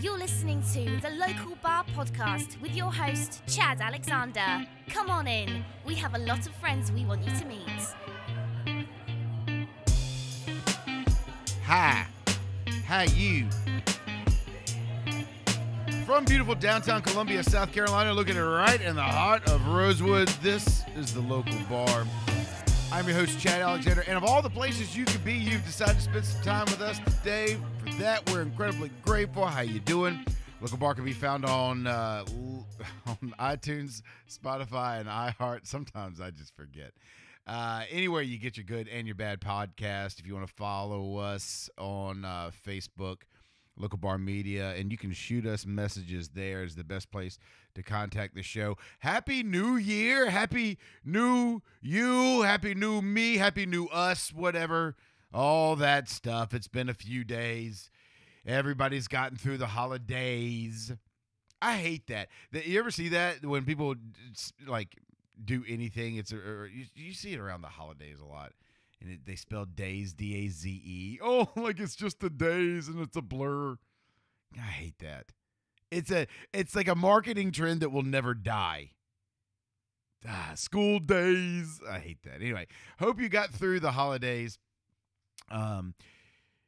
You're listening to the Local Bar Podcast with your host, Chad Alexander. Come on in. We have a lot of friends we want you to meet. Hi. Hi, you. From beautiful downtown Columbia, South Carolina, looking right in the heart of Rosewood, this is the local bar. I'm your host, Chad Alexander, and of all the places you could be, you've decided to spend some time with us today. That, we're incredibly grateful. How you doing? Local Bar can be found on uh, on iTunes, Spotify, and iHeart. Sometimes I just forget. Uh, anywhere you get your good and your bad podcast. If you want to follow us on uh, Facebook, Local Bar Media, and you can shoot us messages there is the best place to contact the show. Happy New Year! Happy New You! Happy New Me! Happy New Us! Whatever, all that stuff. It's been a few days. Everybody's gotten through the holidays. I hate that. You ever see that when people like do anything? It's or you, you see it around the holidays a lot, and it, they spell days D A Z E. Oh, like it's just the days and it's a blur. I hate that. It's a it's like a marketing trend that will never die. Ah, school days. I hate that. Anyway, hope you got through the holidays. Um,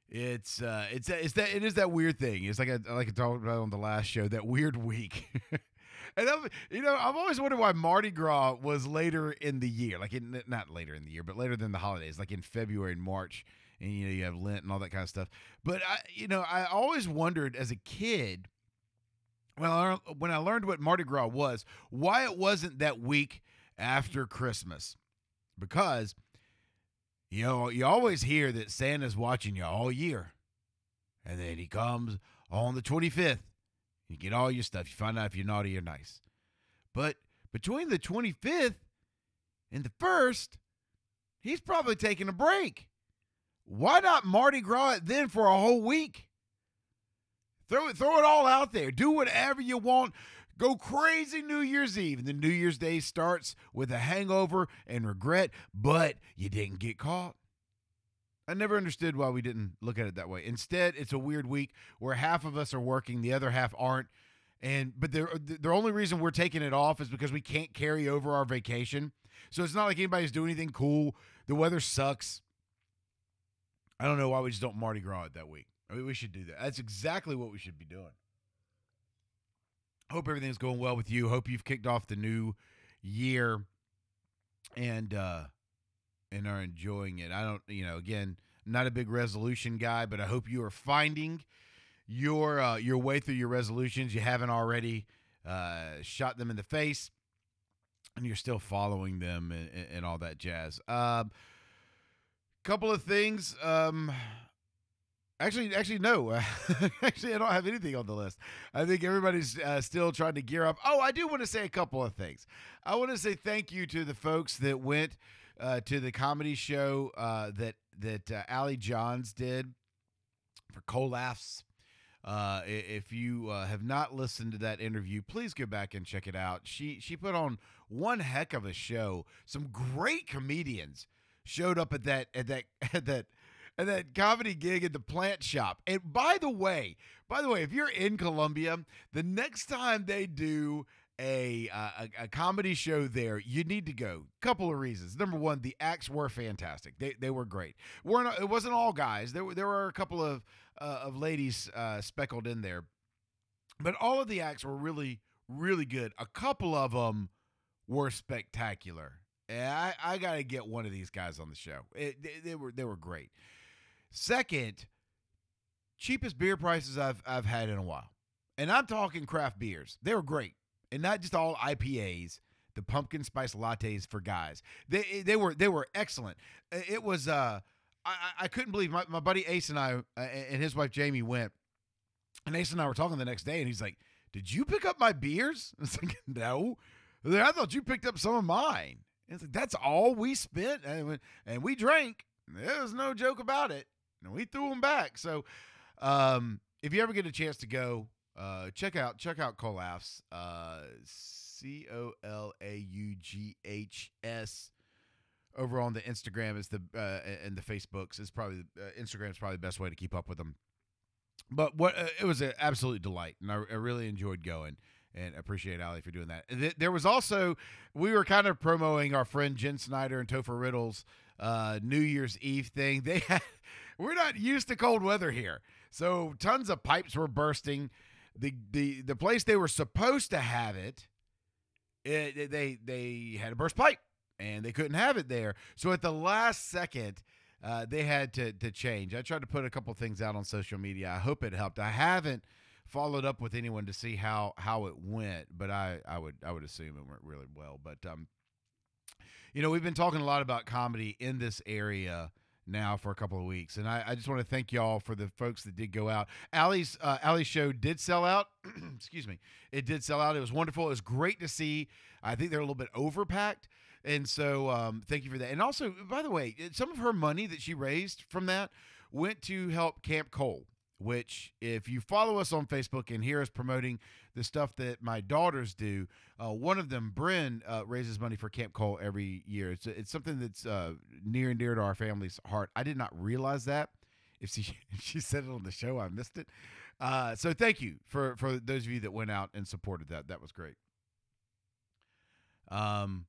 it's uh, it's it's that it is that weird thing. It's like I like I talked about on the last show that weird week. and I'm, you know, I've always wondered why Mardi Gras was later in the year, like in not later in the year, but later than the holidays, like in February and March, and you know you have Lent and all that kind of stuff. But I, you know, I always wondered as a kid when I when I learned what Mardi Gras was, why it wasn't that week after Christmas, because you know you always hear that Santa's watching you all year, and then he comes on the twenty fifth. You get all your stuff. You find out if you're naughty or nice. But between the 25th and the 1st, he's probably taking a break. Why not Mardi Gras it then for a whole week? Throw it, throw it all out there. Do whatever you want. Go crazy New Year's Eve. And then New Year's Day starts with a hangover and regret, but you didn't get caught. I never understood why we didn't look at it that way. Instead, it's a weird week where half of us are working, the other half aren't. And but the the only reason we're taking it off is because we can't carry over our vacation. So it's not like anybody's doing anything cool. The weather sucks. I don't know why we just don't Mardi Gras it that week. I mean, we should do that. That's exactly what we should be doing. Hope everything's going well with you. Hope you've kicked off the new year and uh and are enjoying it. I don't, you know, again, not a big resolution guy, but I hope you are finding your uh, your way through your resolutions. You haven't already uh, shot them in the face, and you're still following them and, and- all that jazz. Um, couple of things. Um, actually, actually, no. actually, I don't have anything on the list. I think everybody's uh, still trying to gear up. Oh, I do want to say a couple of things. I want to say thank you to the folks that went uh, to the comedy show uh, that that uh, Allie Johns did for Colaughs. Uh, if you uh, have not listened to that interview, please go back and check it out. She she put on one heck of a show. Some great comedians showed up at that at that at that at that comedy gig at the plant shop. And by the way, by the way, if you're in Columbia, the next time they do a, uh, a a comedy show there, you need to go. Couple of reasons. Number one, the acts were fantastic. They they were great. We're not, it wasn't all guys. There were there were a couple of uh, of ladies uh, speckled in there, but all of the acts were really really good. A couple of them were spectacular. And I I got to get one of these guys on the show. It, they, they were they were great. Second, cheapest beer prices I've I've had in a while, and I'm talking craft beers. They were great, and not just all IPAs. The pumpkin spice lattes for guys. They they were they were excellent. It was uh I I I couldn't believe my, my buddy Ace and I uh, and his wife Jamie went, and Ace and I were talking the next day, and he's like, "Did you pick up my beers?" It's like, "No." Like, I thought you picked up some of mine. And It's like that's all we spent, and and we drank. There was no joke about it, and we threw them back. So, um, if you ever get a chance to go, uh, check out check out Colaughs, uh, C O L A U G H S. Over on the Instagram is the uh, and the Facebooks is probably uh, Instagram is probably the best way to keep up with them. but what uh, it was an absolute delight, and I, I really enjoyed going. And appreciate Ali for doing that. Th- There was also we were kind of promoting our friend Jen Snyder and Topher Riddle's uh, New Year's Eve thing. They had we're not used to cold weather here, so tons of pipes were bursting. The the the place they were supposed to have it, it, they they had a burst pipe and they couldn't have it there. So at the last second, uh, they had to to change. I tried to put a couple things out on social media. I hope it helped. I haven't followed up with anyone to see how how it went, but I I would I would assume it went really well. But um, you know, we've been talking a lot about comedy in this area now for a couple of weeks, and I, I just want to thank y'all for the folks that did go out. Allie's uh, Allie's show did sell out. Excuse me, it did sell out. It was wonderful. It was great to see. I think they're a little bit overpacked. And so, um, thank you for that. And also, by the way, some of her money that she raised from that went to help Camp Cole, which, if you follow us on Facebook and hear us promoting the stuff that my daughters do, uh, one of them, Bryn, uh, raises money for Camp Cole every year. It's, it's something that's uh, near and dear to our family's heart. I did not realize that. If she if she said it on the show, I missed it. Uh, so thank you for for those of you that went out and supported that. That was great. Um,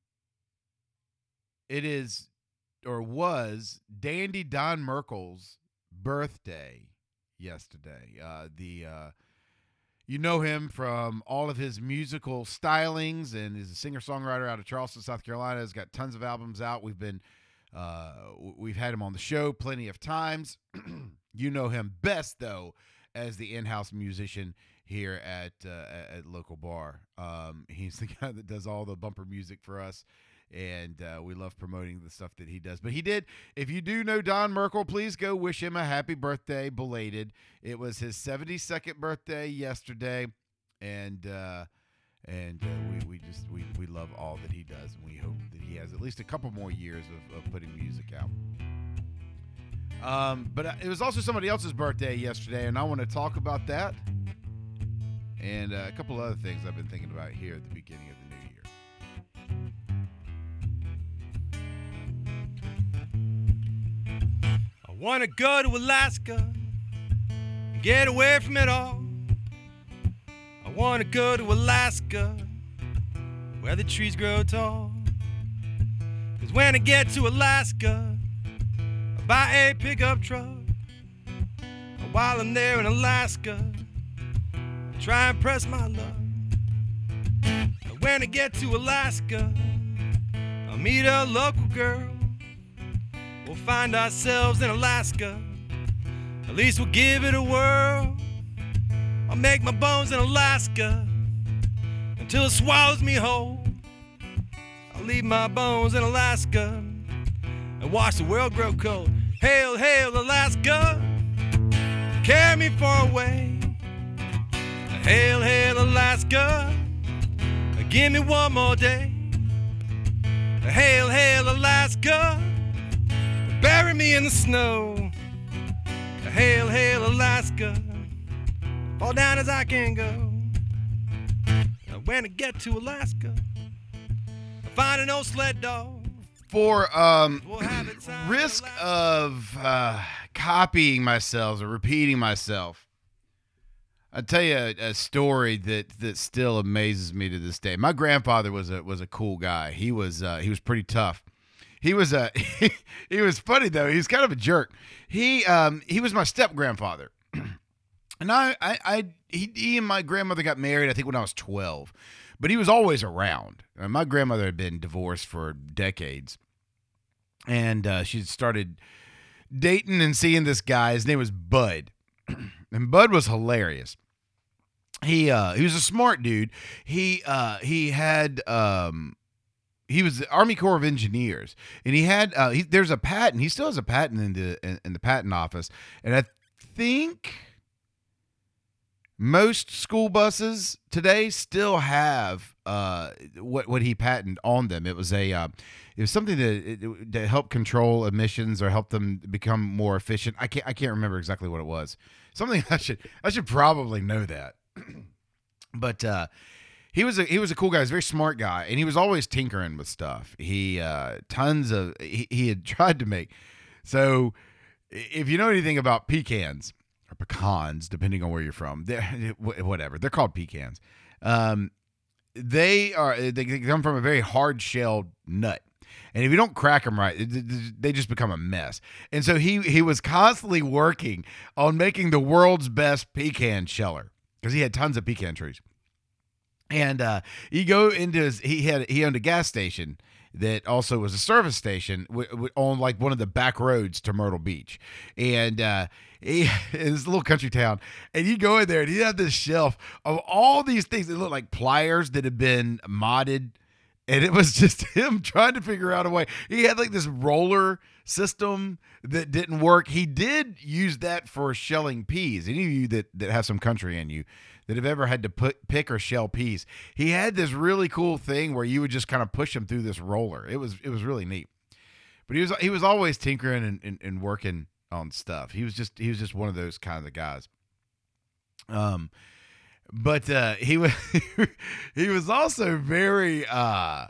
it is or was Dandy Don Merkel's birthday yesterday. Uh, the uh, you know him from all of his musical stylings, and is a singer songwriter out of Charleston, South Carolina. Has got tons of albums out. We've been uh, we've had him on the show plenty of times. you know him best though as the in-house musician here at uh, at- local bar. Um, he's the guy that does all the bumper music for us and uh, we love promoting the stuff that he does. But he did. If you do know Don Merkel, please go wish him a happy birthday, belated. It was his 72nd birthday yesterday, and uh, and uh, we, we just we, we love all that he does, and we hope that he has at least a couple more years of, of putting music out. Um, but uh, it was also somebody else's birthday yesterday, and I want to talk about that and uh, a couple other things I've been thinking about here at the beginning of want to go to Alaska and get away from it all. I want to go to Alaska where the trees grow tall. Cause when I get to Alaska, I buy a pickup truck. And while I'm there in Alaska, I try and press my luck. When I get to Alaska, I'll meet a local girl. We'll find ourselves in Alaska. At least we'll give it a whirl. I'll make my bones in Alaska until it swallows me whole. I'll leave my bones in Alaska and watch the world grow cold. Hail, hail, Alaska, carry me far away. Hail, hail, Alaska, give me one more day. Hail, hail, Alaska. Bury me in the snow. Hail, hail, Alaska. Fall down as I can go. When I get to Alaska, I find an old sled dog. For um, We'll have it time in risk of uh, copying myself or repeating myself, I'll tell you a, a story that that still amazes me to this day. My grandfather was a was a cool guy. He was uh, he was pretty tough. He was a he was funny though. He was kind of a jerk. He um he was my step grandfather. And I, I, I he, he and my grandmother got married, I think, when I was 12. But he was always around. Uh, my grandmother had been divorced for decades. And uh, she started dating and seeing this guy. His name was Bud. and Bud was hilarious. He uh he was a smart dude. He uh he had um he was the Army Corps of Engineers, and he had uh, he, there's a patent. He still has a patent in the in, in the patent office, and I think most school buses today still have uh, what what he patented on them. It was a uh, it was something to to help control emissions or help them become more efficient. I can't I can't remember exactly what it was. Something I should I should probably know that. but uh, he was a he was a cool guy. He was a very smart guy, and he was always tinkering with stuff. He uh, tons of he, he had tried to make. So if you know anything about pecans or pecans, depending on where you're from. They're, whatever. They're called pecans. Um, they are they come from a very hard shelled nut. And if you don't crack them right, they just become a mess. And so he he was constantly working on making the world's best pecan sheller because he had tons of pecan trees. And uh, you go into his he had he owned a gas station that also was a service station w- w- on like one of the back roads to Myrtle Beach, and uh, he, it's a little country town. And you go in there and he had this shelf of all these things that look like pliers that had been modded and it was just him trying to figure out a way. He had like this roller system that didn't work. He did use that for shelling peas. Any of you that that have some country in you that have ever had to put pick or shell peas, he had this really cool thing where you would just kind of push him through this roller. It was it was really neat. But he was he was always tinkering and, and, and working on stuff. He was just he was just one of those kinds of guys. Um but uh, he was he was also very uh,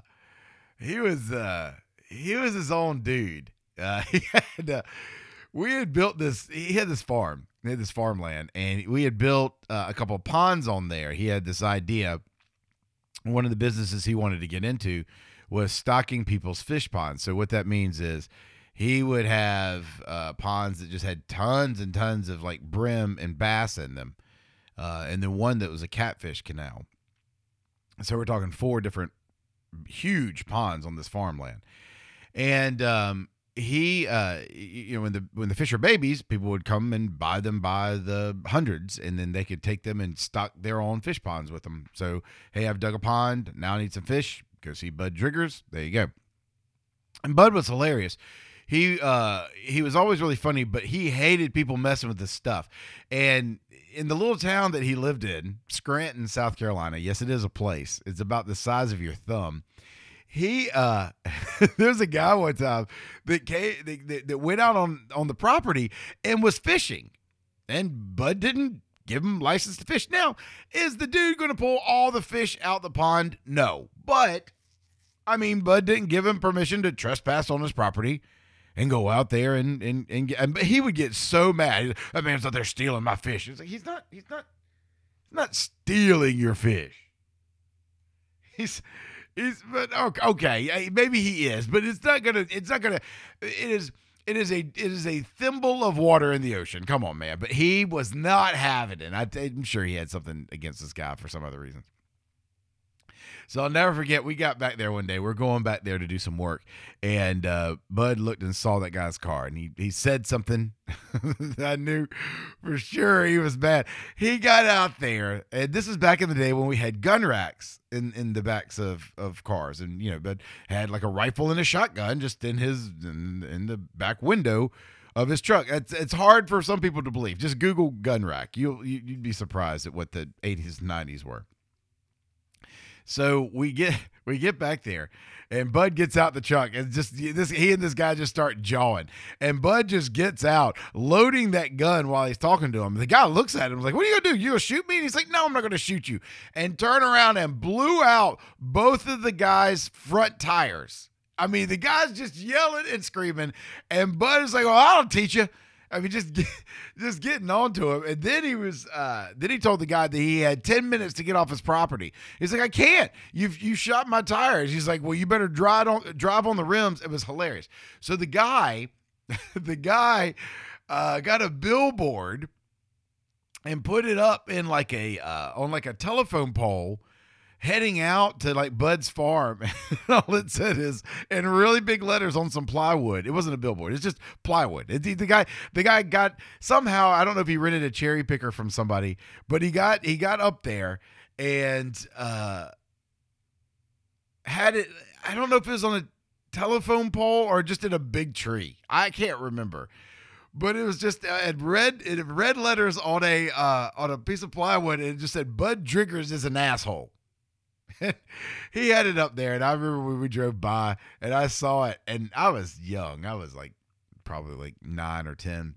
he was uh, he was his own dude. Uh, he had uh, we had built this. He had this farm. He had this farmland, and we had built uh, a couple of ponds on there. He had this idea. One of the businesses he wanted to get into was stocking people's fish ponds. So what that means is he would have uh, ponds that just had tons and tons of like brim and bass in them uh, and then one that was a catfish canal. So we're talking four different huge ponds on this farmland, and um, he, uh, you know, when the when the fish are babies, people would come and buy them by the hundreds, and then they could take them and stock their own fish ponds with them. So hey, I've dug a pond. Now I need some fish. Go see Bud Driggers. There you go. And Bud was hilarious he uh he was always really funny but he hated people messing with this stuff and in the little town that he lived in, Scranton, South Carolina. Yes, it is a place. It's about the size of your thumb. He uh there's a guy one time that came that, that went out on on the property and was fishing. And Bud didn't give him license to fish. Now, is the dude going to pull all the fish out the pond? No. But I mean, Bud didn't give him permission to trespass on his property and go out there and and and, get, and he would get so mad. That man's out there stealing my fish. He's like, he's not, he's not, he's not stealing your fish. He's he's but okay, maybe he is, but it's not gonna, it's not gonna. It is. It is a it is a thimble of water in the ocean. Come on, man. But he was not having it. I, I'm sure he had something against this guy for some other reason. So I'll never forget. We got back there one day. We're going back there to do some work, and uh, Bud looked and saw that guy's car, and he he said something that I knew for sure he was bad. He got out there, and this is back in the day when we had gun racks in in the backs of of cars, and you know, Bud had like a rifle and a shotgun just in his in, in the back window of his truck. It's it's hard for some people to believe. Just Google gun rack. You'll you'd be surprised at what the 80s and 90s were. So we get we get back there, and Bud gets out the truck, and just this he and this guy just start jawing, and Bud just gets out, loading that gun while he's talking to him. The guy looks at him like, "What are you gonna do? You gonna shoot me?" And he's like, "No, I'm not gonna shoot you," and turn around and blew out both of the guy's front tires. I mean, the guy's just yelling and screaming, and Bud is like, "Well, I'll teach you." I mean, just just getting on to him, and then he was uh, then he told the guy that he had ten minutes to get off his property. He's like, I can't. You've you shot my tires. He's like, well, you better drive on drive on the rims. It was hilarious. So the guy, the guy, uh, got a billboard and put it up in like a uh, on like a telephone pole heading out to like Bud's farm. All it said is in really big letters on some plywood. It wasn't a billboard. It's just plywood. It, the guy, the guy got somehow. I don't know if he rented a cherry picker from somebody, but he got he got up there and uh, had it. I don't know if it was on a telephone pole or just in a big tree. I can't remember but it was just uh, it red it red letters on a uh, on a piece of plywood and it just said Bud Driggers is an asshole. he had it up there, and I remember when we drove by, and I saw it, and I was young. I was like probably like nine or ten,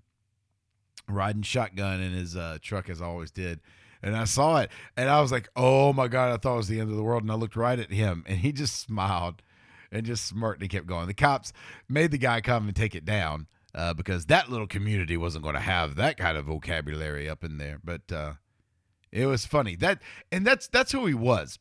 riding shotgun in his uh, truck as I always did. And I saw it, and I was like, "Oh my god!" I thought it was the end of the world, and I looked right at him, and he just smiled and just smirked and kept going. The cops made the guy come and take it down. uh, because that little community wasn't going to have that kind of vocabulary up in there. But uh, it was funny that, and that's that's who he was.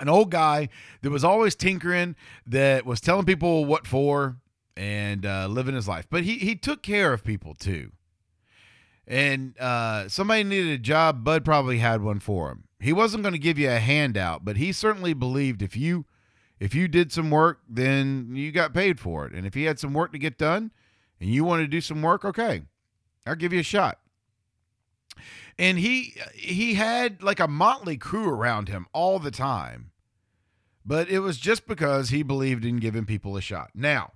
An old guy that was always tinkering, that was telling people what for, and uh, living his life. But he he took care of people too. And uh, somebody needed a job. Bud probably had one for him. He wasn't going to give you a handout, but he certainly believed if you if you did some work, then you got paid for it. And if he had some work to get done, and you want to do some work, okay, I'll give you a shot. And he he had like a motley crew around him all the time. But it was just because he believed in giving people a shot. Now,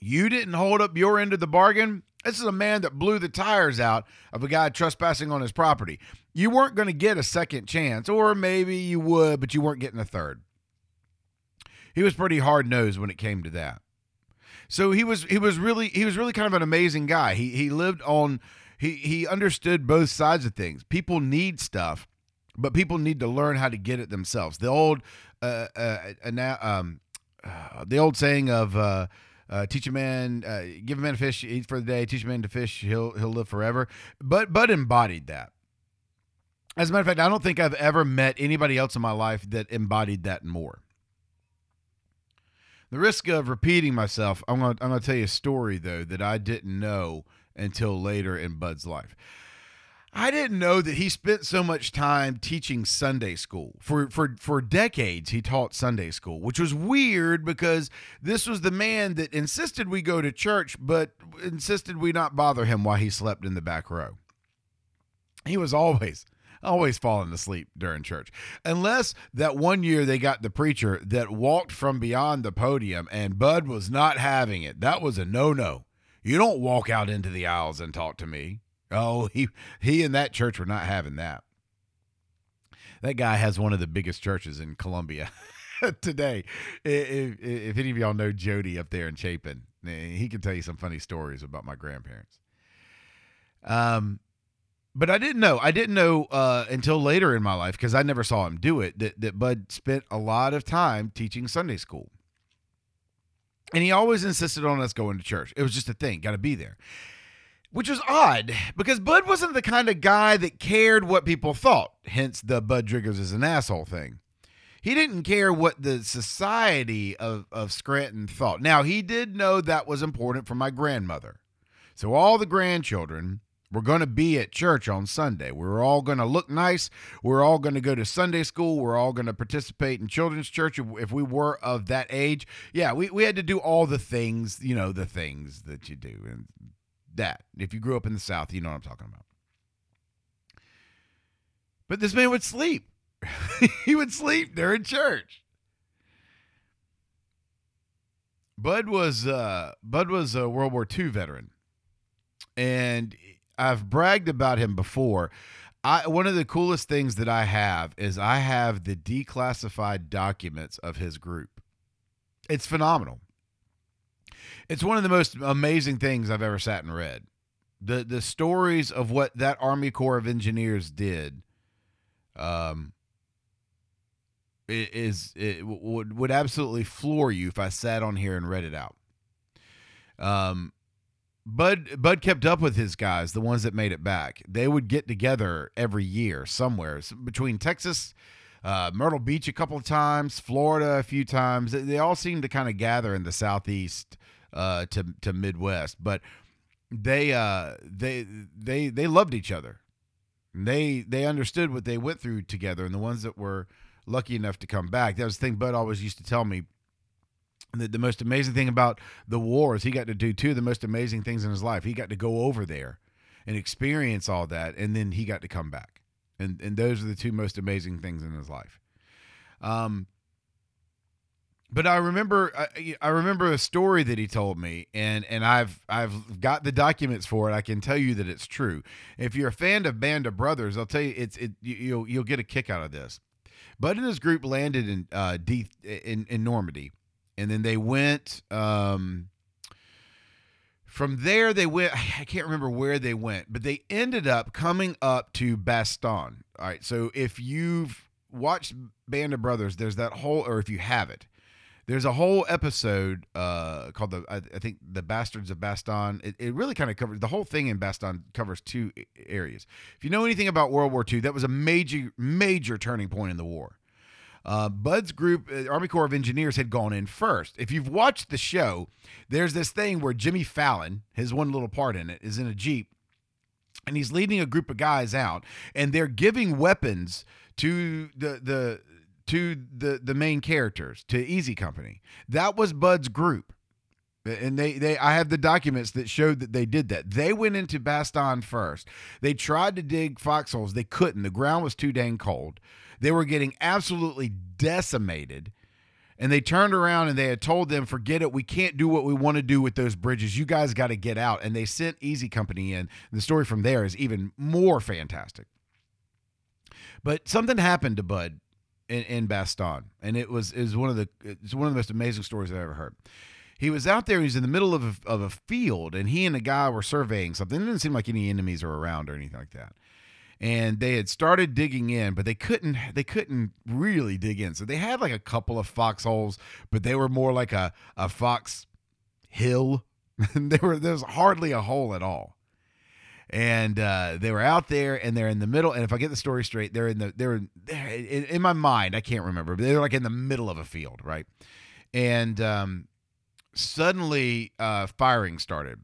you didn't hold up your end of the bargain. This is a man that blew the tires out of a guy trespassing on his property. You weren't going to get a second chance, or maybe you would, but you weren't getting a third. He was pretty hard nosed when it came to that. So he was he was really he was really kind of an amazing guy. He he lived on he he understood both sides of things. People need stuff, but people need to learn how to get it themselves. The old uh, uh, um, uh, the old saying of uh, uh, teach a man, uh, give a man a fish, eat for the day. Teach a man to fish, he'll he'll live forever. But but embodied that. As a matter of fact, I don't think I've ever met anybody else in my life that embodied that more. The risk of repeating myself, I'm going I'm going to tell you a story though that I didn't know until later in Bud's life. I didn't know that he spent so much time teaching Sunday school. For for for decades he taught Sunday school, which was weird because this was the man that insisted we go to church but insisted we not bother him while he slept in the back row. He was always always falling asleep during church. Unless that one year they got the preacher that walked from beyond the podium and Bud was not having it. That was a no-no. You don't walk out into the aisles and talk to me. Oh, he he and that church were not having that. That guy has one of the biggest churches in Columbia today. If, if, any of y'all know Jody up there in Chapin, eh, he can tell you some funny stories about my grandparents. Um, but I didn't know. I didn't know uh, until later in my life because I never saw him do it. That that Bud spent a lot of time teaching Sunday school, and he always insisted on us going to church. It was just a thing. Got to be there, which was odd because Bud wasn't the kind of guy that cared what people thought. Hence, the Bud Driggers is an asshole thing. He didn't care what the society of, of Scranton thought. Now, he did know that was important for my grandmother. So, all the grandchildren we're going to be at church on Sunday. We're all going to look nice. We're all going to go to Sunday school. We're all going to participate in children's church if we were of that age. Yeah, we, we had to do all the things, you know, the things that you do. And that, if you grew up in the South, you know what I'm talking about. But this man would sleep. he would sleep during church. Bud was uh, Bud was a World War II veteran, and I've bragged about him before. I one of the coolest things that I have is I have the declassified documents of his group. It's phenomenal. It's one of the most amazing things I've ever sat and read. The the stories of what that Army Corps of Engineers did um is it would would absolutely floor you if I sat on here and read it out. Um Bud Bud kept up with his guys, the ones that made it back. They would get together every year somewhere between Texas, uh, Myrtle Beach a couple of times, Florida a few times. They, all seemed to kind of gather in the southeast uh, to to Midwest, but they uh, they they they loved each other. They they understood what they went through together, and the ones that were lucky enough to come back. That was the thing Bud always used to tell me the, the most amazing thing about the war is he got to do two of the most amazing things in his life. He got to go over there and experience all that, and then he got to come back. And and those are the two most amazing things in his life. Um, but I remember I, I, remember a story that he told me, and and I've I've got the documents for it. I can tell you that it's true. If you're a fan of Band of Brothers, I'll tell you it's it you'll you'll get a kick out of this. Bud and his group landed in uh, D, in in Normandy and then they went um, from there they went i can't remember where they went but they ended up coming up to bastogne all right so if you've watched band of brothers there's that whole or if you have it There's a whole episode uh, called the I, I think the Bastards of Bastogne. It, it really kind of covers the whole thing in Bastogne covers two areas. If you know anything about World War II, that was a major major turning point in the war. Uh, Bud's group, uh, Army Corps of Engineers, had gone in first. If you've watched the show, there's this thing where Jimmy Fallon, his one little part in it, is in a jeep, and he's leading a group of guys out, and they're giving weapons to the the to the the main characters to Easy Company. That was Bud's group. And they, they I have the documents that showed that they did that. They went into Bastogne first. They tried to dig foxholes. They couldn't. The ground was too dang cold. They were getting absolutely decimated. And they turned around and they had told them, forget it. We can't do what we want to do with those bridges. You guys got to get out. And they sent Easy Company in. The story from there is even more fantastic. But something happened to Bud in, in Bastogne, and it was is one of the it's one of the most amazing stories I've ever heard. He was out there. He was in the middle of a, of a field, and he and a guy were surveying something. It didn't seem like any enemies were around or anything like that. And they had started digging in, but they couldn't. They couldn't really dig in. So they had like a couple of foxholes, but they were more like a a fox hill. they were there was hardly a hole at all and uh, they were out there and they're in the middle and if i get the story straight they're in the they're, they're in, in my mind i can't remember but they're like in the middle of a field right and um, suddenly uh, firing started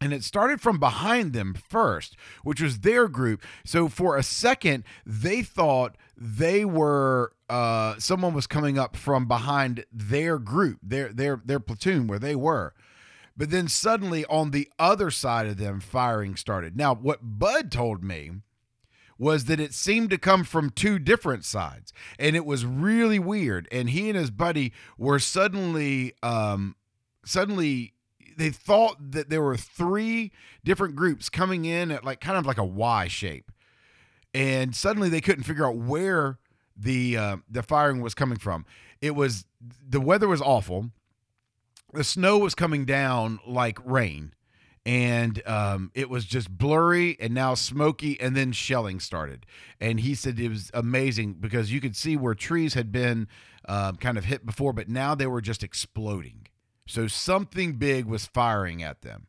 and it started from behind them first, which was their group. So for a second, they thought they were uh, someone was coming up from behind their group, their their their platoon where they were. But then suddenly on the other side of them, firing started. Now, what Bud told me was that it seemed to come from two different sides, and it was really weird. And he and his buddy were suddenly, um, suddenly they thought that there were three different groups coming in at like kind of like a Y shape, and suddenly they couldn't figure out where the uh, the firing was coming from. It was the weather was awful. The snow was coming down like rain, and um, it was just blurry and now smoky, and then shelling started. And he said it was amazing because you could see where trees had been uh, kind of hit before, but now they were just exploding. So something big was firing at them.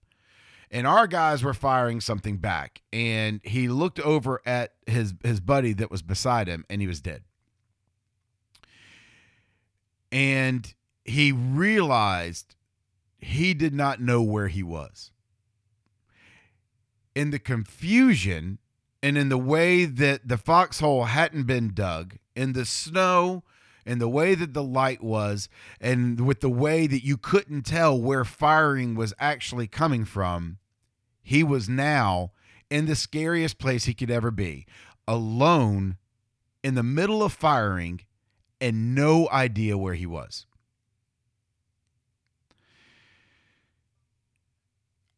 And our guys were firing something back. And he looked over at his his buddy that was beside him and he was dead. And he realized he did not know where he was. In the confusion and in the way that the foxhole hadn't been dug, in the snow, and the way that the light was, and with the way that you couldn't tell where firing was actually coming from, he was now in the scariest place he could ever be alone in the middle of firing and no idea where he was.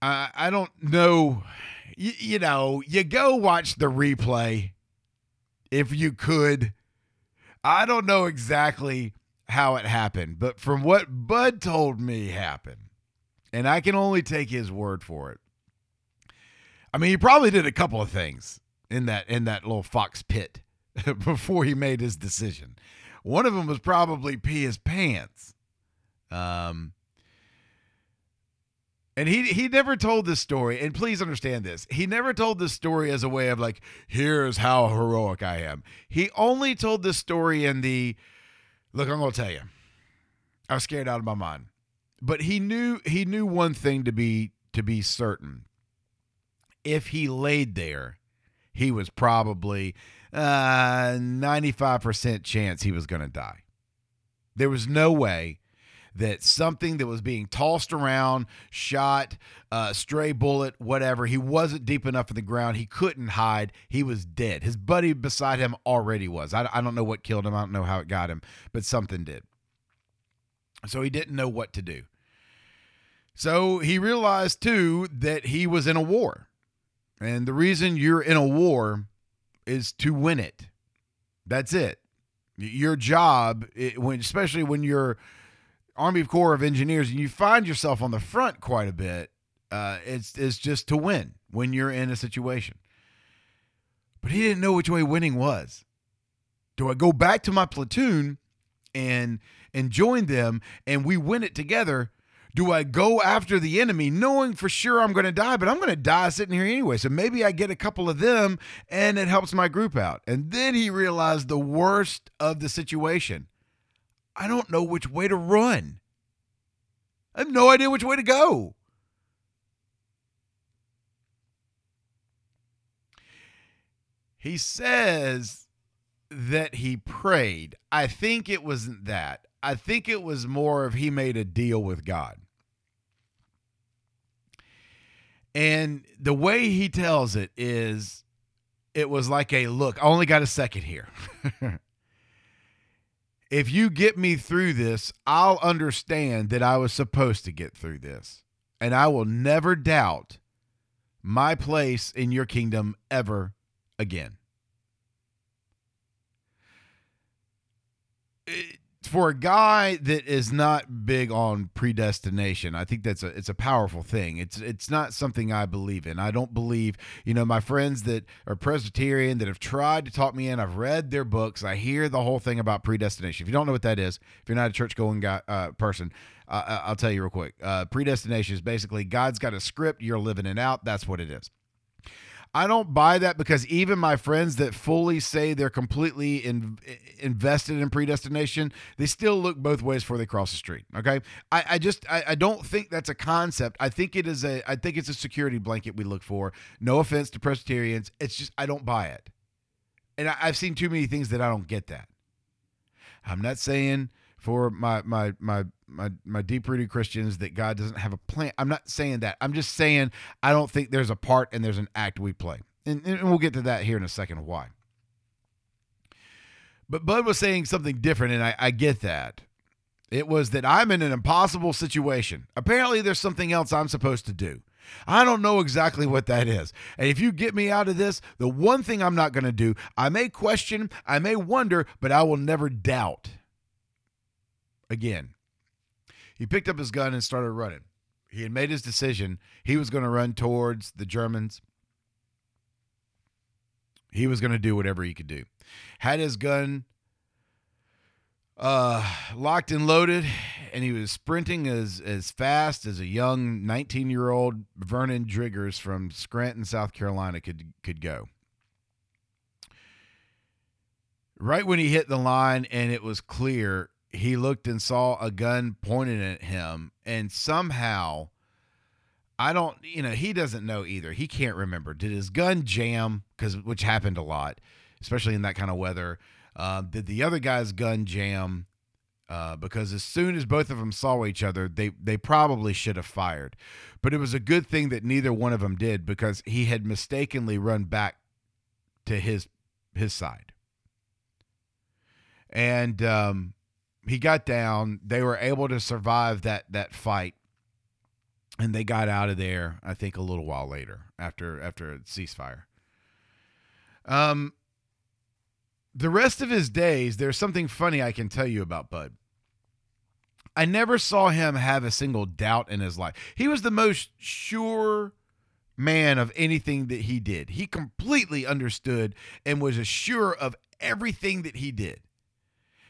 I, I don't know. You, you know, you go watch the replay if you could. I don't know exactly how it happened, but from what Bud told me happened, and I can only take his word for it. I mean, he probably did a couple of things in that in that little fox pit before he made his decision. One of them was probably pee his pants. Um, and he he never told this story. And please understand this: he never told this story as a way of like, here's how heroic I am. He only told this story in the look. I'm gonna tell you, I was scared out of my mind. But he knew he knew one thing to be to be certain. If he laid there, he was probably uh 95% chance he was to die. There was no way that something that was being tossed around, shot, uh, stray bullet, whatever, he wasn't deep enough in the ground. He couldn't hide. He was dead. His buddy beside him already was. I, I don't know what killed him. I don't know how it got him, but something did. So he didn't know what to do. So he realized too that he was in a war. And the reason you're in a war is to win it. That's it. Your job, it, when especially when you're Army Corps of Engineers and you find yourself on the front quite a bit, uh, it's it's just to win when you're in a situation. But he didn't know which way winning was. Do I go back to my platoon and and join them and we win it together? Do I go after the enemy knowing for sure I'm going to die, but I'm going to die sitting here anyway. So maybe I get a couple of them and it helps my group out. And then he realized the worst of the situation. I don't know which way to run. I have no idea which way to go. He says that he prayed. I think it wasn't that. I think it was more of he made a deal with God. And the way he tells it is it was like a look, I only got a second here. if you get me through this, I'll understand that I was supposed to get through this. And I will never doubt my place in your kingdom ever again. Eh, For a guy that is not big on predestination, I think that's a it's a powerful thing. It's it's not something I believe in. I don't believe, you know, my friends that are Presbyterian that have tried to talk me in. I've read their books. I hear the whole thing about predestination. If you don't know what that is, if you're not a church going guy uh, person, uh, I'll tell you real quick. Uh, predestination is basically God's got a script. You're living it out. That's what it is. I don't buy that because even my friends that fully say they're completely in, invested in predestination, they still look both ways before they cross the street. Okay, I, I just I, I, don't think that's a concept. I think it is a I think it's a security blanket we look for. No offense to Presbyterians, it's just I don't buy it, and I, I've seen too many things that I don't get that. I'm not saying for my my my my my deep rooted Christians that God doesn't have a plan. I'm not saying that. I'm just saying I don't think there's a part and there's an act we play, and, and we'll get to that here in a second. Why? But Bud was saying something different, and I, I get that. It was that I'm in an impossible situation. Apparently, there's something else I'm supposed to do. I don't know exactly what that is. And if you get me out of this, the one thing I'm not going to do, I may question, I may wonder, but I will never doubt again. He picked up his gun and started running. He had made his decision. He was going to run towards the Germans. He was going to do whatever he could do. Had his gun uh, locked and loaded, and he was sprinting as as fast as a young 19 year old Vernon Driggers from Scranton, South Carolina could could go. Right when he hit the line and it was clear, he looked and saw a gun pointed at him and somehow I don't you know he doesn't know either. He can't remember. Did his gun jam cuz which happened a lot, especially in that kind of weather. Uh, did the other guy's gun jam uh, because as soon as both of them saw each other, they they probably should have fired. But it was a good thing that neither one of them did because he had mistakenly run back to his his side. And um, he got down. They were able to survive that that fight, and they got out of there. I think a little while later after after a ceasefire. Um, the rest of his days, there's something funny I can tell you about Bud. I never saw him have a single doubt in his life. He was the most sure man of anything that he did. He completely understood and was assured of everything that he did.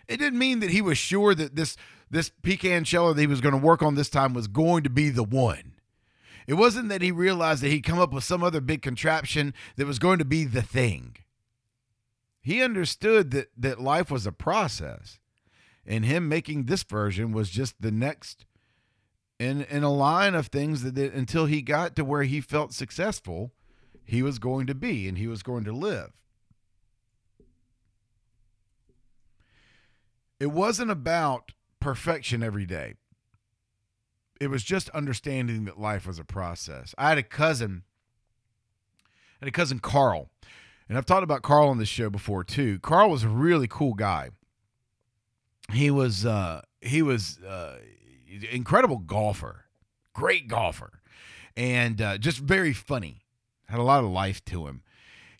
It didn't mean that he was sure that this this pecan sheller that he was going to work on this time was going to be the one. It wasn't that he realized that he'd come up with some other big contraption that was going to be the thing. He understood that that life was a process, and him making this version was just the next in in a line of things that, that until he got to where he felt successful, he was going to be and he was going to live. It wasn't about perfection every day. It was just understanding that life was a process. I had a cousin, and a cousin Carl, and I've talked about Carl on this show before too. Carl was a really cool guy. He was uh, he was uh, incredible golfer, great golfer, and uh, just very funny. Had a lot of life to him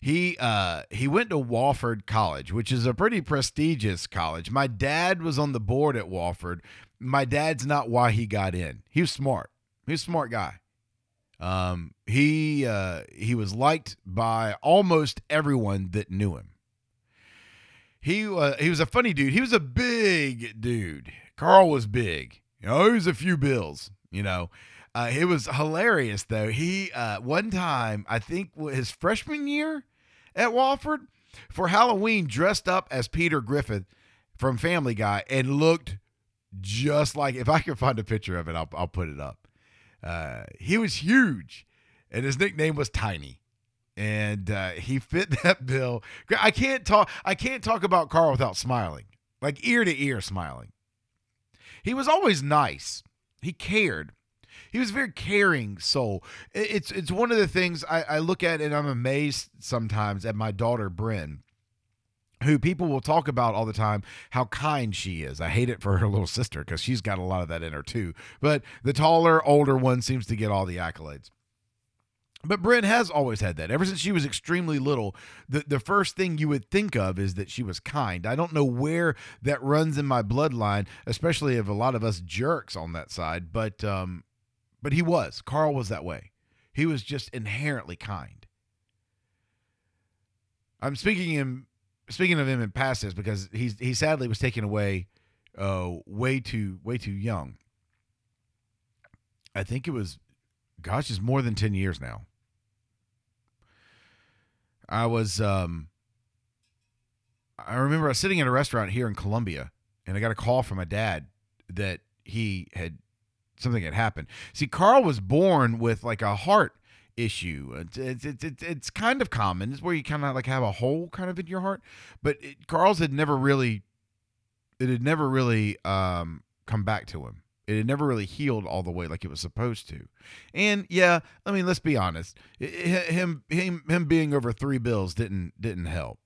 he uh he went to Wofford College, which is a pretty prestigious college. My dad was on the board at Wofford. My dad's not why he got in. He was smart. He was a smart guy. Um he uh he was liked by almost everyone that knew him. he uh, he was a funny dude. He was a big dude. Carl was big. You know, he was a few bills. You know, uh, it was hilarious though. He uh, one time I think his freshman year at Wofford for Halloween dressed up as Peter Griffin from Family Guy and looked just like. If I can find a picture of it, I'll I'll put it up. Uh, he was huge, and his nickname was Tiny and uh, he fit that bill. I can't talk. I can't talk about Carl without smiling, like ear to ear smiling. He was always nice. He cared. He was a very caring soul. It's it's one of the things I, I look at, and I'm amazed sometimes at my daughter Bryn, who people will talk about all the time how kind she is. I hate it for her little sister because she's got a lot of that in her too. But the taller, older one seems to get all the accolades. But Bryn has always had that. Ever since she was extremely little, the, the first thing you would think of is that she was kind. I don't know where that runs in my bloodline, especially of a lot of us jerks on that side, but um, but he was. Carl was that way. He was just inherently kind. I'm speaking him speaking of him in past tense because he's he sadly was taken away uh way too way too young. I think it was gosh, it's more than 10 years now. I was um I remember I was sitting at a restaurant here in Columbia and I got a call from my dad that he had something had happened. See, Carl was born with like a heart issue. It's it's it's, it's, kind of common. It's where you kind of like have a hole kind of in your heart, but it, Carl's had never really it had never really um come back to him. It had never really healed all the way like it was supposed to. And yeah, I mean, let's be honest. Him him him being over 3 bills didn't didn't help.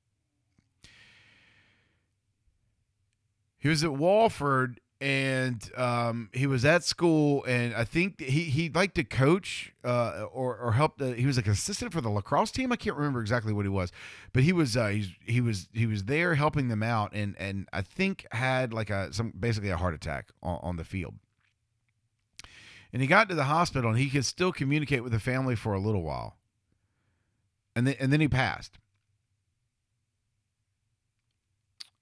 He was at Wofford and um, he was at school, and I think he he liked to coach uh, or or help. The, he was like assistant for the lacrosse team. I can't remember exactly what he was, but he was uh, he was he was there helping them out, and and I think had like a some basically a heart attack on, on the field. And he got to the hospital and he could still communicate with the family for a little while. And then, and then he passed.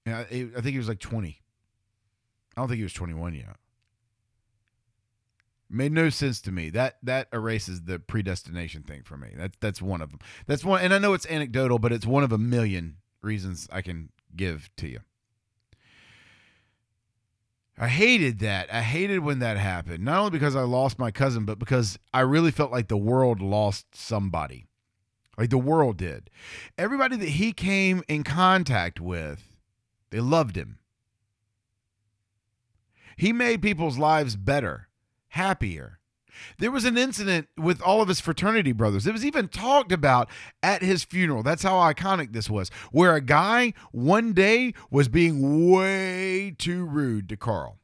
Yeah, I think he was like 20. I don't think he was 21 yet. Made no sense to me. That that erases the predestination thing for me. That's that's one of them. That's one, and I know it's anecdotal, but it's one of a million reasons I can give to you. I hated that. I hated when that happened. Not only because I lost my cousin, but because I really felt like the world lost somebody. Like the world did. Everybody that he came in contact with, they loved him. He made people's lives better, happier. There was an incident with all of his fraternity brothers. It was even talked about at his funeral. That's how iconic this was, where a guy one day was being way too rude to Carl.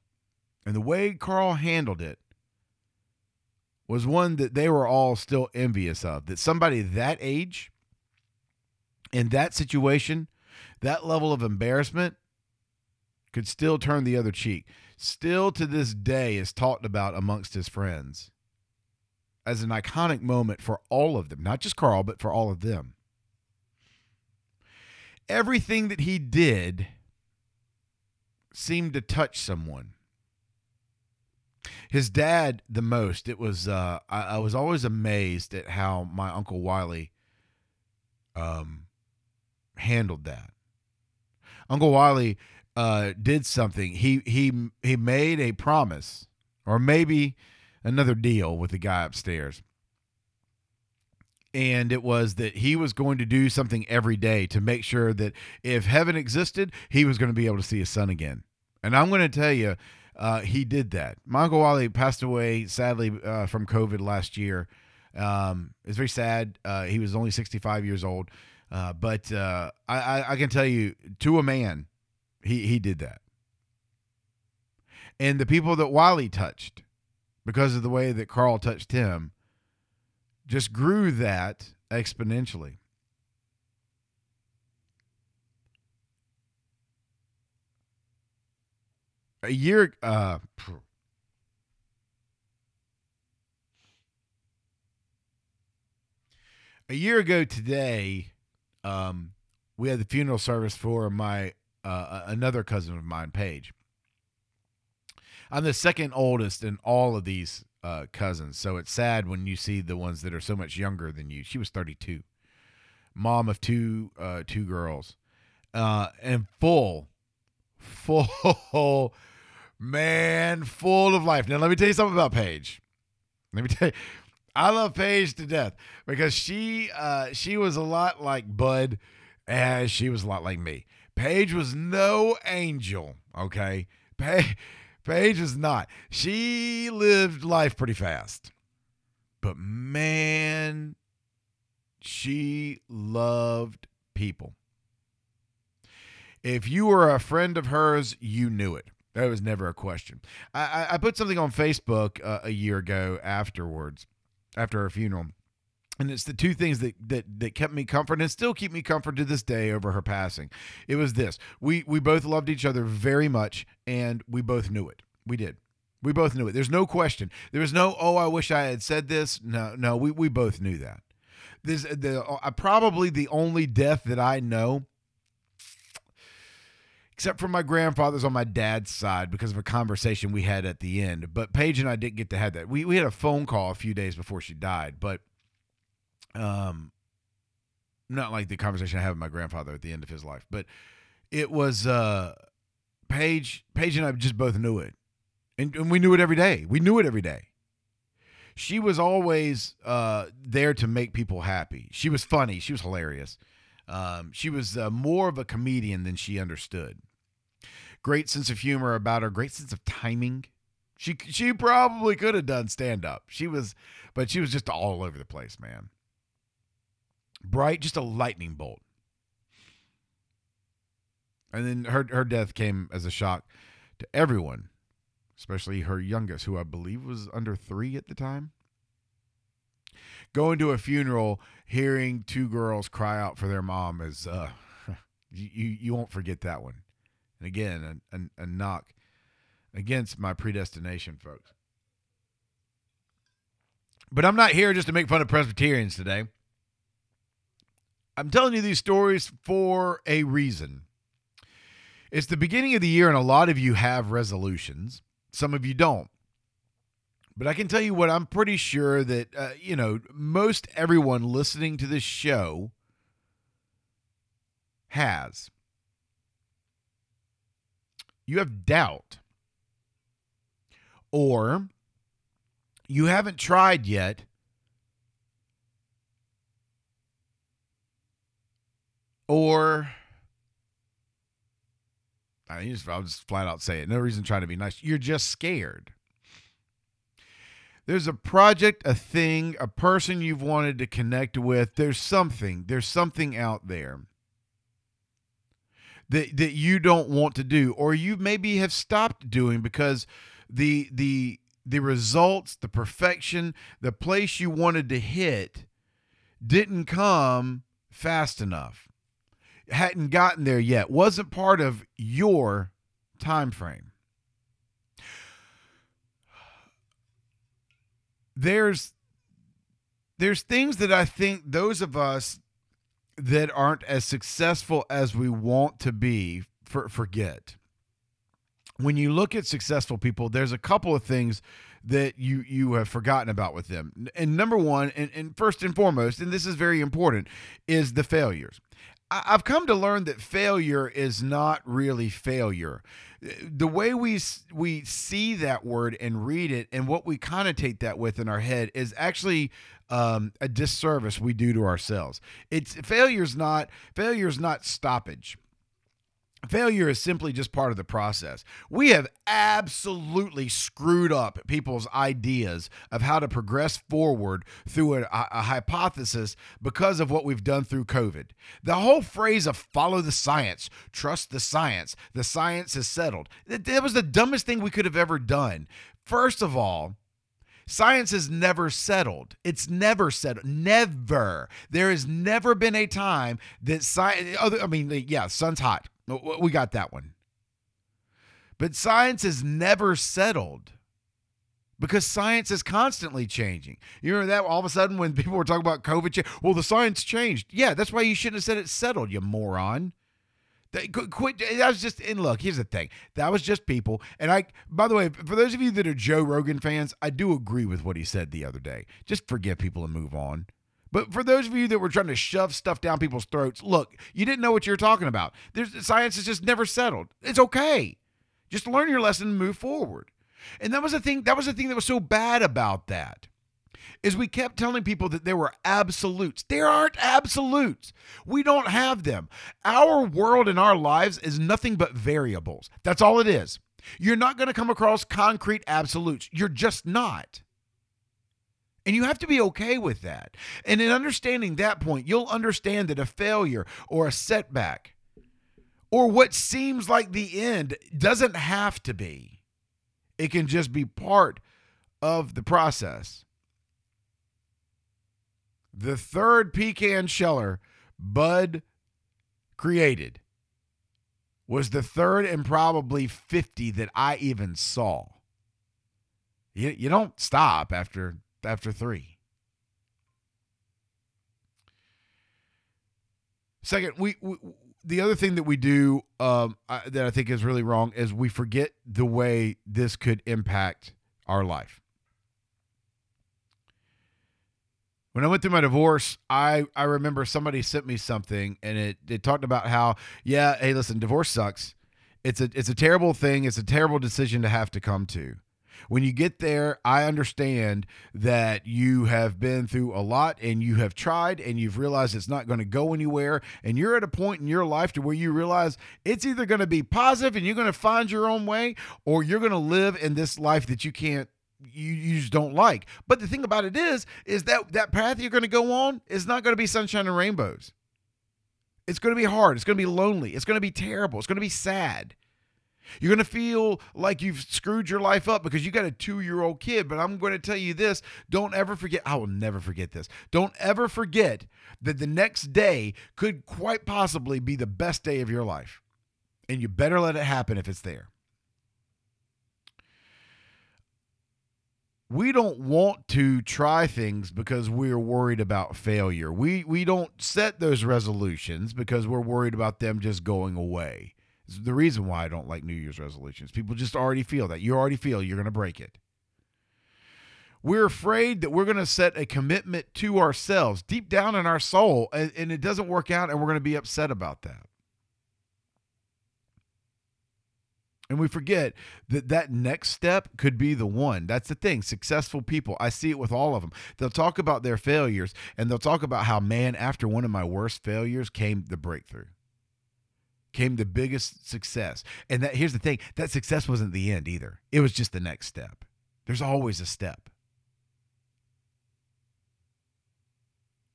And the way Carl handled it was one that they were all still envious of. That somebody that age, in that situation, that level of embarrassment, could still turn the other cheek. Still to this day is talked about amongst his friends as an iconic moment for all of them, not just Carl, but for all of them. Everything that he did seemed to touch someone. His dad, the most. It was. Uh, I, I was always amazed at how my uncle Wiley um, handled that. Uncle Wiley uh, did something. He he he made a promise, or maybe another deal with the guy upstairs. And it was that he was going to do something every day to make sure that if heaven existed, he was going to be able to see his son again. And I'm going to tell you, uh, he did that. Wally passed away, sadly, uh, from COVID last year. Um, it's very sad. Uh, he was only 65 years old. Uh, but uh, I, I can tell you, to a man, he, he did that. And the people that Wiley touched, because of the way that Carl touched him, just grew that exponentially. A year, uh, a year ago today, um, we had the funeral service for my uh, another cousin of mine, Paige. I'm the second oldest in all of these uh, cousins, so it's sad when you see the ones that are so much younger than you. She was 32, mom of two uh, two girls, uh, and full, full, man, full of life. Now let me tell you something about Paige. Let me tell you, I love Paige to death because she uh, she was a lot like Bud, as she was a lot like me. Paige was no angel, okay? Paige, Paige was not. She lived life pretty fast. But man, she loved people. If you were a friend of hers, you knew it. That was never a question. I, I, I put something on Facebook uh, a year ago afterwards, after her funeral and it's the two things that that that kept me comfort and still keep me comfort to this day over her passing. It was this: we we both loved each other very much, and we both knew it. We did. We both knew it. There's no question. There was no oh I wish I had said this. No, no. We we both knew that. This the uh, probably the only death that I know. Except for my grandfather's on my dad's side because of a conversation we had at the end. But Paige and I didn't get to have that. We, we had a phone call a few days before she died. But um, not like the conversation I had with my grandfather at the end of his life, but it was uh, Paige. Paige and I just both knew it, and, and we knew it every day. We knew it every day. She was always uh, there to make people happy. She was funny. She was hilarious. Um, she was uh, more of a comedian than she understood. Great sense of humor about her. Great sense of timing. She she probably could have done stand up. She was, but she was just all over the place, man bright, just a lightning bolt. And then her her death came as a shock to everyone, especially her youngest, who I believe was under three at the time. Going to a funeral, hearing two girls cry out for their mom is uh, you you won't forget that one. And again, a, a, a knock against my predestination, folks. But I'm not here just to make fun of Presbyterians today. I'm telling you these stories for a reason. It's the beginning of the year, and a lot of you have resolutions. Some of you don't. But I can tell you what I'm pretty sure that, uh, you know, most everyone listening to this show has. You have doubt. Or you haven't tried yet or I just, I'll just flat out say it. No reason trying to be nice. You're just scared. There's a project, a thing, a person you've wanted to connect with. There's something. There's something out there that that you don't want to do, or you maybe have stopped doing because the the the results, the perfection, the place you wanted to hit didn't come fast enough hadn't gotten there yet, wasn't part of your time frame. There's there's things that I think those of us that aren't as successful as we want to be for, forget. When you look at successful people, there's a couple of things that you you have forgotten about with them. And number one, and, and first and foremost, and this is very important, is the failures. I've come to learn that failure is not really failure. The way we we see that word and read it, and what we connotate that with in our head, is actually um, a disservice we do to ourselves. It's failure is not failure is not stoppage. Failure is simply just part of the process. We have absolutely screwed up people's ideas of how to progress forward through a, a, hypothesis because of what we've done through COVID. The whole phrase of follow the science, trust the science, the science is settled. That, that was the dumbest thing we could have ever done. First of all, Science has never settled. It's never settled. Never. There has never been a time that science. I mean, yeah, sun's hot. We got that one. But science has never settled because science is constantly changing. You remember that all of a sudden when people were talking about COVID, well, the science changed. Yeah, that's why you shouldn't have said it settled, you moron. That qu- quit. That was just. And look, here's the thing. That was just people. And I. By the way, for those of you that are Joe Rogan fans, I do agree with what he said the other day. Just forget people and move on. But for those of you that were trying to shove stuff down people's throats, look, you didn't know what you were talking about. There's science has just never settled. It's okay. Just learn your lesson and move forward. And that was the thing. That was the thing that was so bad about that is we kept telling people that there were absolutes. There aren't absolutes. We don't have them. Our world and our lives is nothing but variables. That's all it is. You're not going to come across concrete absolutes. You're just not. And you have to be okay with that. And in understanding that point, you'll understand that a failure or a setback or what seems like the end doesn't have to be. It can just be part of the process. The third pecan sheller Bud created was the third and probably 50 that I even saw. You, you don't stop after after 3. Second, we, we the other thing that we do um, I, that I think is really wrong is we forget the way this could impact our life. When I went through my divorce, I, I remember somebody sent me something and it, it talked about how, yeah, hey, listen, divorce sucks. It's a it's a terrible thing. It's a terrible decision to have to come to. When you get there, I understand that you have been through a lot and you have tried and you've realized it's not going to go anywhere. And you're at a point in your life to where you realize it's either going to be positive and you're going to find your own way or you're going to live in this life that you can't you, you just don't like. But the thing about it is, is that that path you're going to go on is not going to be sunshine and rainbows. It's going to be hard. It's going to be lonely. It's going to be terrible. It's going to be sad. You're going to feel like you've screwed your life up because you got a two year old kid. But I'm going to tell you this don't ever forget, I will never forget this. Don't ever forget that the next day could quite possibly be the best day of your life. And you better let it happen if it's there. We don't want to try things because we're worried about failure. We we don't set those resolutions because we're worried about them just going away. It's the reason why I don't like New Year's resolutions. People just already feel that. You already feel you're going to break it. We're afraid that we're going to set a commitment to ourselves deep down in our soul and, and it doesn't work out and we're going to be upset about that. And we forget that that next step could be the one. That's the thing. Successful people, I see it with all of them. They'll talk about their failures and they'll talk about how, man, after one of my worst failures came the breakthrough, came the biggest success. And that here's the thing that success wasn't the end either, it was just the next step. There's always a step.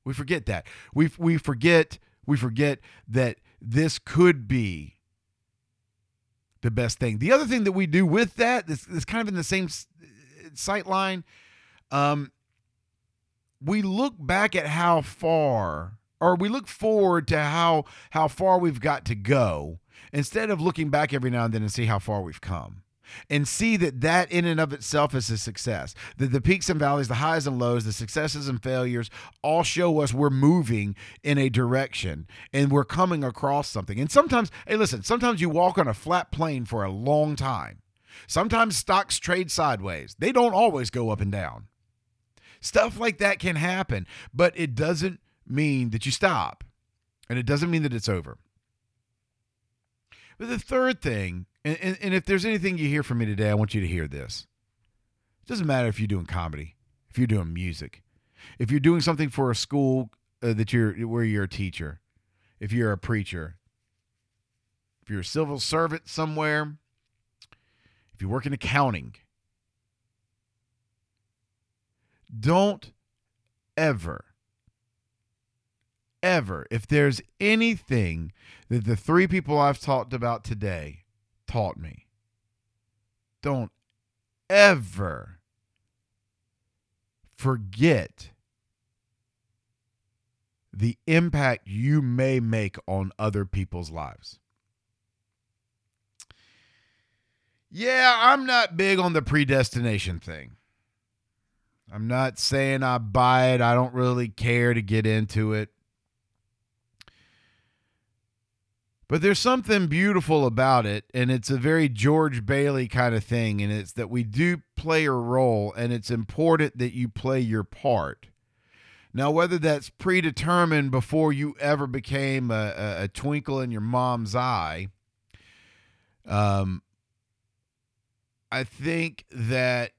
We forget that. We, we forget we forget that this could be the best thing. The other thing that we do with that is, kind of in the same sight line. Um, we look back at how far, or we look forward to how how far we've got to go, instead of looking back every now and then and see how far we've come and see that that in and of itself is a success. That the peaks and valleys, the highs and lows, the successes and failures all show us we're moving in a direction and we're coming across something. And sometimes, hey, listen, sometimes you walk on a flat plane for a long time. Sometimes stocks trade sideways. They don't always go up and down. Stuff like that can happen, but it doesn't mean that you stop. And it doesn't mean that it's over. But the third thing and, and, and if there's anything you hear from me today, I want you to hear this. It doesn't matter if you're doing comedy, if you're doing music, if you're doing something for a school uh, that you're where you're a teacher, if you're a preacher, if you're a civil servant somewhere, if you work in accounting, don't ever, ever, if there's anything that the three people I've talked about today taught me. Don't ever forget the impact you may make on other people's lives. Yeah, I'm not big on the predestination thing. I'm not saying I buy it. I don't really care to get into it. But there's something beautiful about it, and it's a very George Bailey kind of thing, and it's that we do play a role, and it's important that you play your part. Now, whether that's predetermined before you ever became a, a, a twinkle in your mom's eye, um, I think that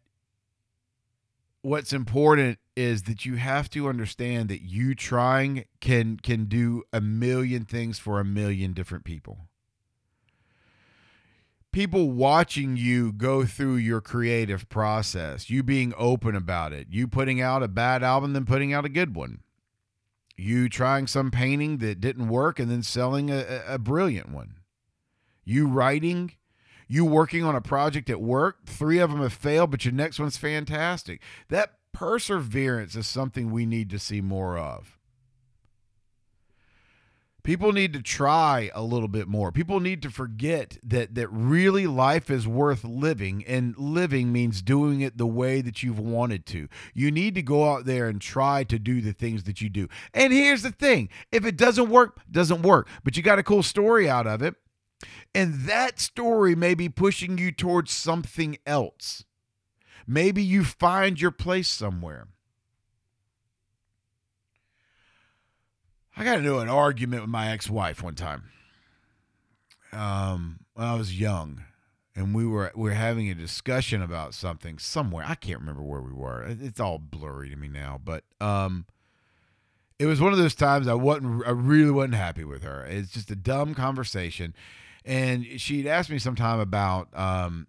what's important is that you have to understand that you trying can can do a million things for a million different people. People watching you go through your creative process you being open about it you putting out a bad album then putting out a good one. You trying some painting that didn't work and then selling a, a brilliant one. You writing you working on a project at work three of them have failed but your next one's fantastic. That perseverance is something we need to see more of. People need to try a little bit more. People need to forget that that really life is worth living and living means doing it the way that you've wanted to. You need to go out there and try to do the things that you do. And here's the thing, if it doesn't work, doesn't work, but you got a cool story out of it. And that story may be pushing you towards something else. Maybe you find your place somewhere. I got into an argument with my ex wife one time um, when I was young. And we were we were having a discussion about something somewhere. I can't remember where we were. It's all blurry to me now. But um, it was one of those times I wasn't I really wasn't happy with her. It's just a dumb conversation. And she'd asked me sometime about um,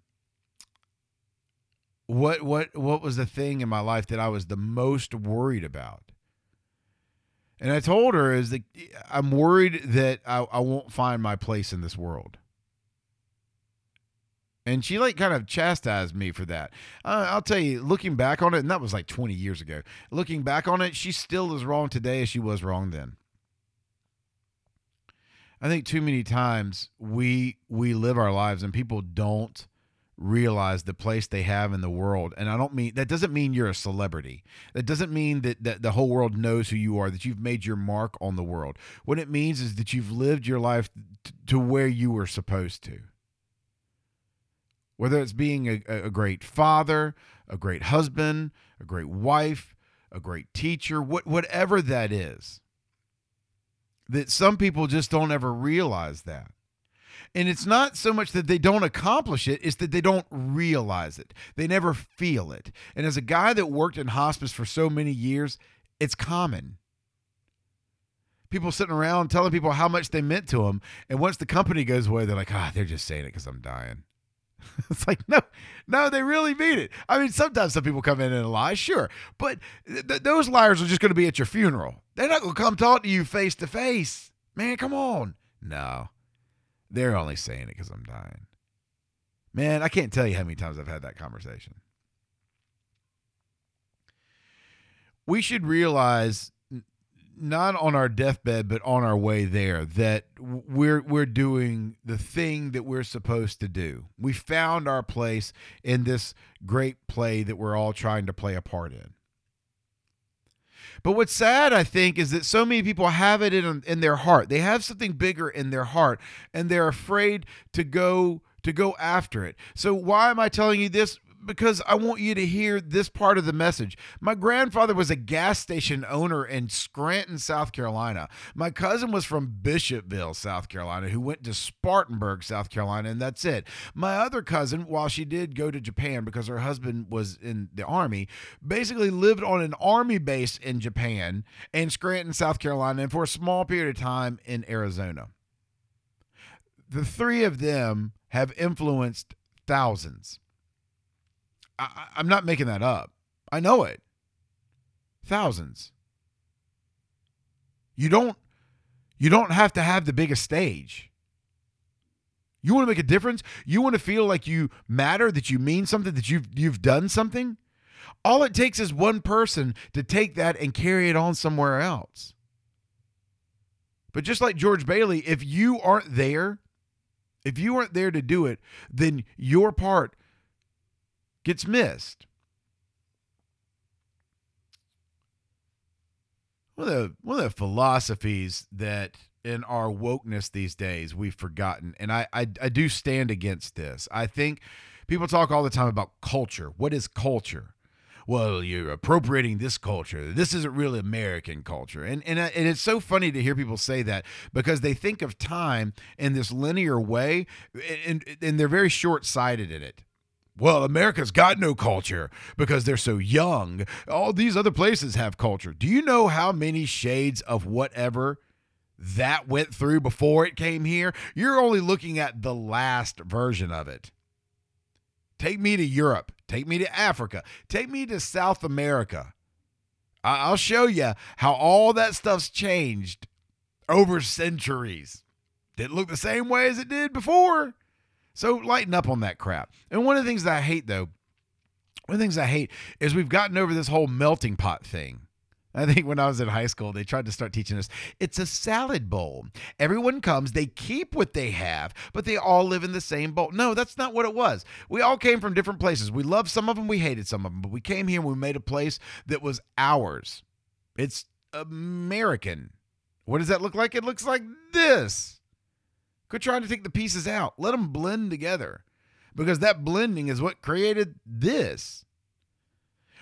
what what what was the thing in my life that I was the most worried about? And I told her is that I'm worried that I, I won't find my place in this world. And she like kind of chastised me for that. Uh, I'll tell you, looking back on it, and that was like 20 years ago. Looking back on it, she still is wrong today as she was wrong then. I think too many times we we live our lives and people don't realize the place they have in the world. And I don't mean that doesn't mean you're a celebrity. That doesn't mean that, that the whole world knows who you are, that you've made your mark on the world. What it means is that you've lived your life t- to where you were supposed to. Whether it's being a, a great father, a great husband, a great wife, a great teacher, what, whatever that is. That some people just don't ever realize that. And it's not so much that they don't accomplish it, it's that they don't realize it. They never feel it. And as a guy that worked in hospice for so many years, it's common. People sitting around telling people how much they meant to them. And once the company goes away, they're like, ah, they're just saying it because I'm dying. it's like, no, no, they really mean it. I mean, sometimes some people come in and lie, sure. But th- those liars are just going to be at your funeral. They're not going to come talk to you face to face. Man, come on. No. They're only saying it because I'm dying. Man, I can't tell you how many times I've had that conversation. We should realize not on our deathbed but on our way there that we're we're doing the thing that we're supposed to do. We found our place in this great play that we're all trying to play a part in. But what's sad, I think, is that so many people have it in in their heart. They have something bigger in their heart, and they're afraid to go to go after it. So why am I telling you this? Because I want you to hear this part of the message. My grandfather was a gas station owner in Scranton, South Carolina. My cousin was from Bishopville, South Carolina, who went to Spartanburg, South Carolina, and that's it. My other cousin, while she did go to Japan because her husband was in the army, basically lived on an army base in Japan and Scranton, South Carolina, and for a small period of time in Arizona. The three of them have influenced thousands. I, I'm not making that up. I know it. Thousands. You don't you don't have to have the biggest stage. You want to make a difference? You want to feel like you matter, that you mean something, that you've you've done something? All it takes is one person to take that and carry it on somewhere else. But just like George Bailey, if you aren't there, if you aren't there to do it, then your part gets missed. One of the one of the philosophies that in our wokeness these days we've forgotten and I, I i do stand against this. I think people talk all the time about culture. What is culture? Well you're appropriating this culture. This isn't really american culture. And and, uh, and it's so funny to hear people say that because they think of time in this linear way and and they're very short-sighted in it well, America's got no culture because they're so young. All these other places have culture. Do you know how many shades of whatever that went through before it came here? You're only looking at the last version of it. Take me to Europe. Take me to Africa. Take me to South America. I'll show you how all that stuff's changed over centuries. Didn't look the same way as it did before. So lighten up on that crap. And one of the things that I hate, though, one of the things I hate is we've gotten over this whole melting pot thing. I think when I was in high school, they tried to start teaching us it's a salad bowl. Everyone comes, they keep what they have, but they all live in the same bowl. No, that's not what it was. We all came from different places. We loved some of them, we hated some of them, but we came here and we made a place that was ours. It's American. What does that look like? It looks like this. Quit trying to take the pieces out. Let them blend together because that blending is what created this.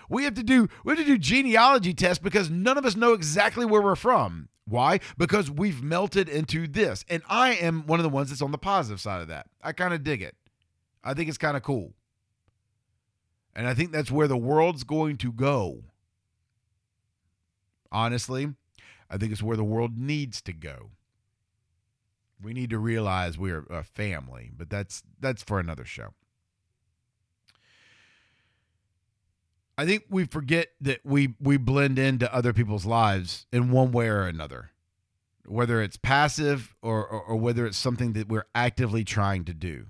We have to do we have to do genealogy tests because none of us know exactly where we're from. Why? Because we've melted into this. And I am one of the ones that's on the positive side of that. I kind of dig it. I think it's kind of cool. And I think that's where the world's going to go. Honestly, I think it's where the world needs to go we need to realize we're a family, but that's that's for another show. I think we forget that we we blend into other people's lives in one way or another, whether it's passive or, or, or whether it's something that we're actively trying to do.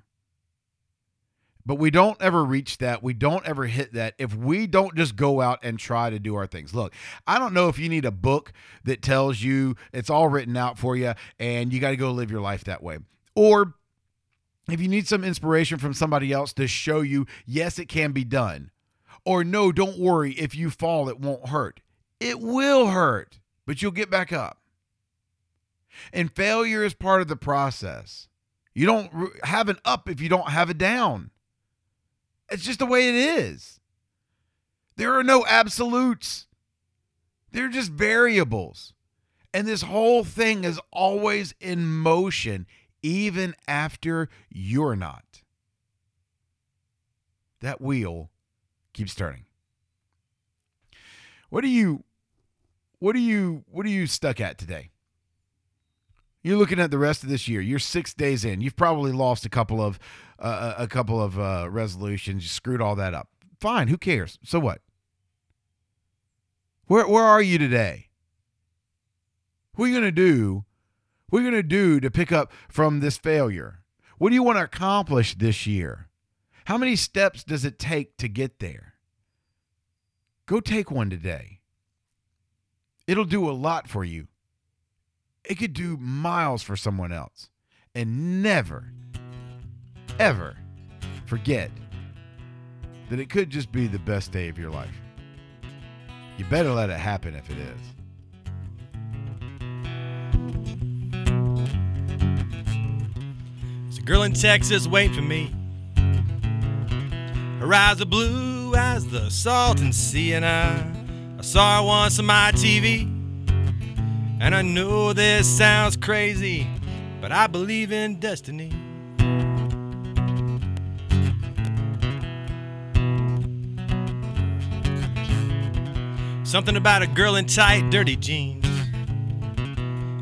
But we don't ever reach that. We don't ever hit that if we don't just go out and try to do our things. Look, I don't know if you need a book that tells you it's all written out for you and you got to go live your life that way. Or if you need some inspiration from somebody else to show you, yes, it can be done. Or no, don't worry, if you fall, it won't hurt. It will hurt, but you'll get back up. And failure is part of the process. You don't have an up if you don't have a down. It's just the way it is. There are no absolutes, they're just variables. And this whole thing is always in motion, even after you're not. That wheel keeps turning. What are you what are you what are you stuck at today? You're looking at the rest of this year. You're 6 days in. You've probably lost a couple of uh, a couple of uh, resolutions. You screwed all that up. Fine, who cares? So what? Where where are you today? What are you going to do? What are you going to do to pick up from this failure? What do you want to accomplish this year? How many steps does it take to get there? Go take one today. It'll do a lot for you. It could do miles for someone else. And never, ever forget that it could just be the best day of your life. You better let it happen if it is. There's a girl in Texas waiting for me. Her eyes are blue as the salton sea, and I, I saw her once on my TV. And I know this sounds crazy, but I believe in destiny. Something about a girl in tight, dirty jeans,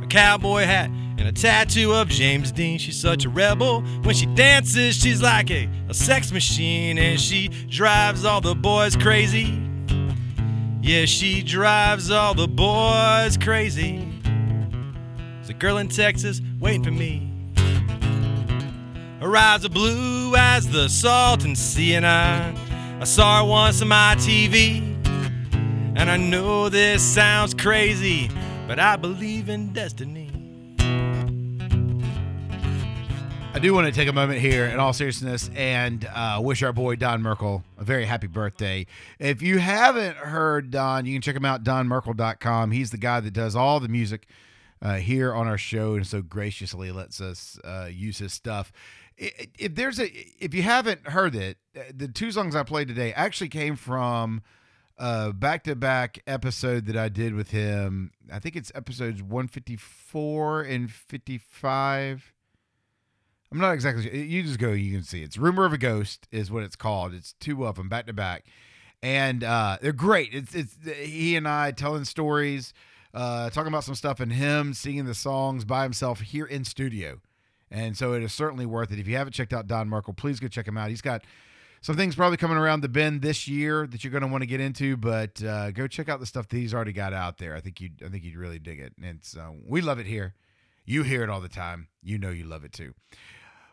a cowboy hat, and a tattoo of James Dean. She's such a rebel. When she dances, she's like a, a sex machine, and she drives all the boys crazy. Yeah, she drives all the boys crazy. There's a girl in Texas waiting for me. Her eyes are blue as the salton sea, and I, I saw her once on my TV. And I know this sounds crazy, but I believe in destiny. I do want to take a moment here, in all seriousness, and uh, wish our boy Don Merkel a very happy birthday. If you haven't heard Don, you can check him out, donmerkel.com. He's the guy that does all the music uh, here on our show and so graciously lets us uh, use his stuff. If there's a, if you haven't heard it, uh, the two songs I played today actually came from a back-to-back episode that I did with him. I think it's episodes 154 and 55. I'm not exactly. You just go, you can see. It's Rumor of a Ghost is what it's called. It's two of them back to back. And uh, they're great. It's it's he and I telling stories, uh, talking about some stuff, and him singing the songs by himself here in studio. And so it is certainly worth it. If you haven't checked out Don Merkel, please go check him out. He's got some things probably coming around the bend this year that you're going to want to get into, but uh, go check out the stuff that he's already got out there. I think you I think you'd really dig it. And so we love it here. You hear it all the time. You know you love it too.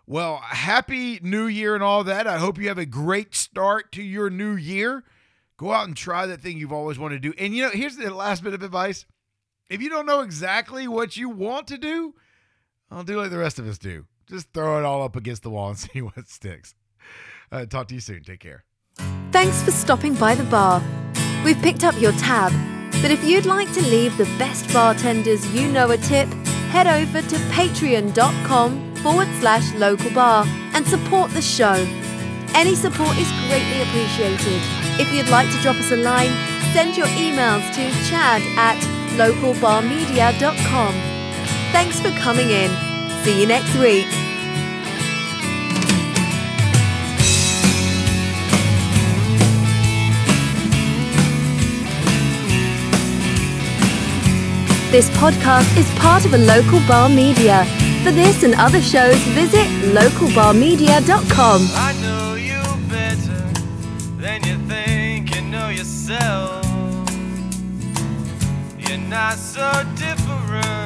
Well, happy new year and all that. I hope you have a great start to your new year. Go out and try that thing you've always wanted to do. And you know, here's the last bit of advice. If you don't know exactly what you want to do, I'll do like the rest of us do. Just throw it all up against the wall and see what sticks. Uh, talk to you soon. Take care. Thanks for stopping by the bar. We've picked up your tab, but if you'd like to leave the best bartenders you know a tip, head over to patreon.com forward slash local bar and support the show. Any support is greatly appreciated. If you'd like to drop us a line, send your emails to chad at localbarmedia.com. Thanks for coming in. See you next week. This podcast is part of a local bar media. For this and other shows, visit localbarmedia.com. I know you better than you think you know yourself. You're not so different.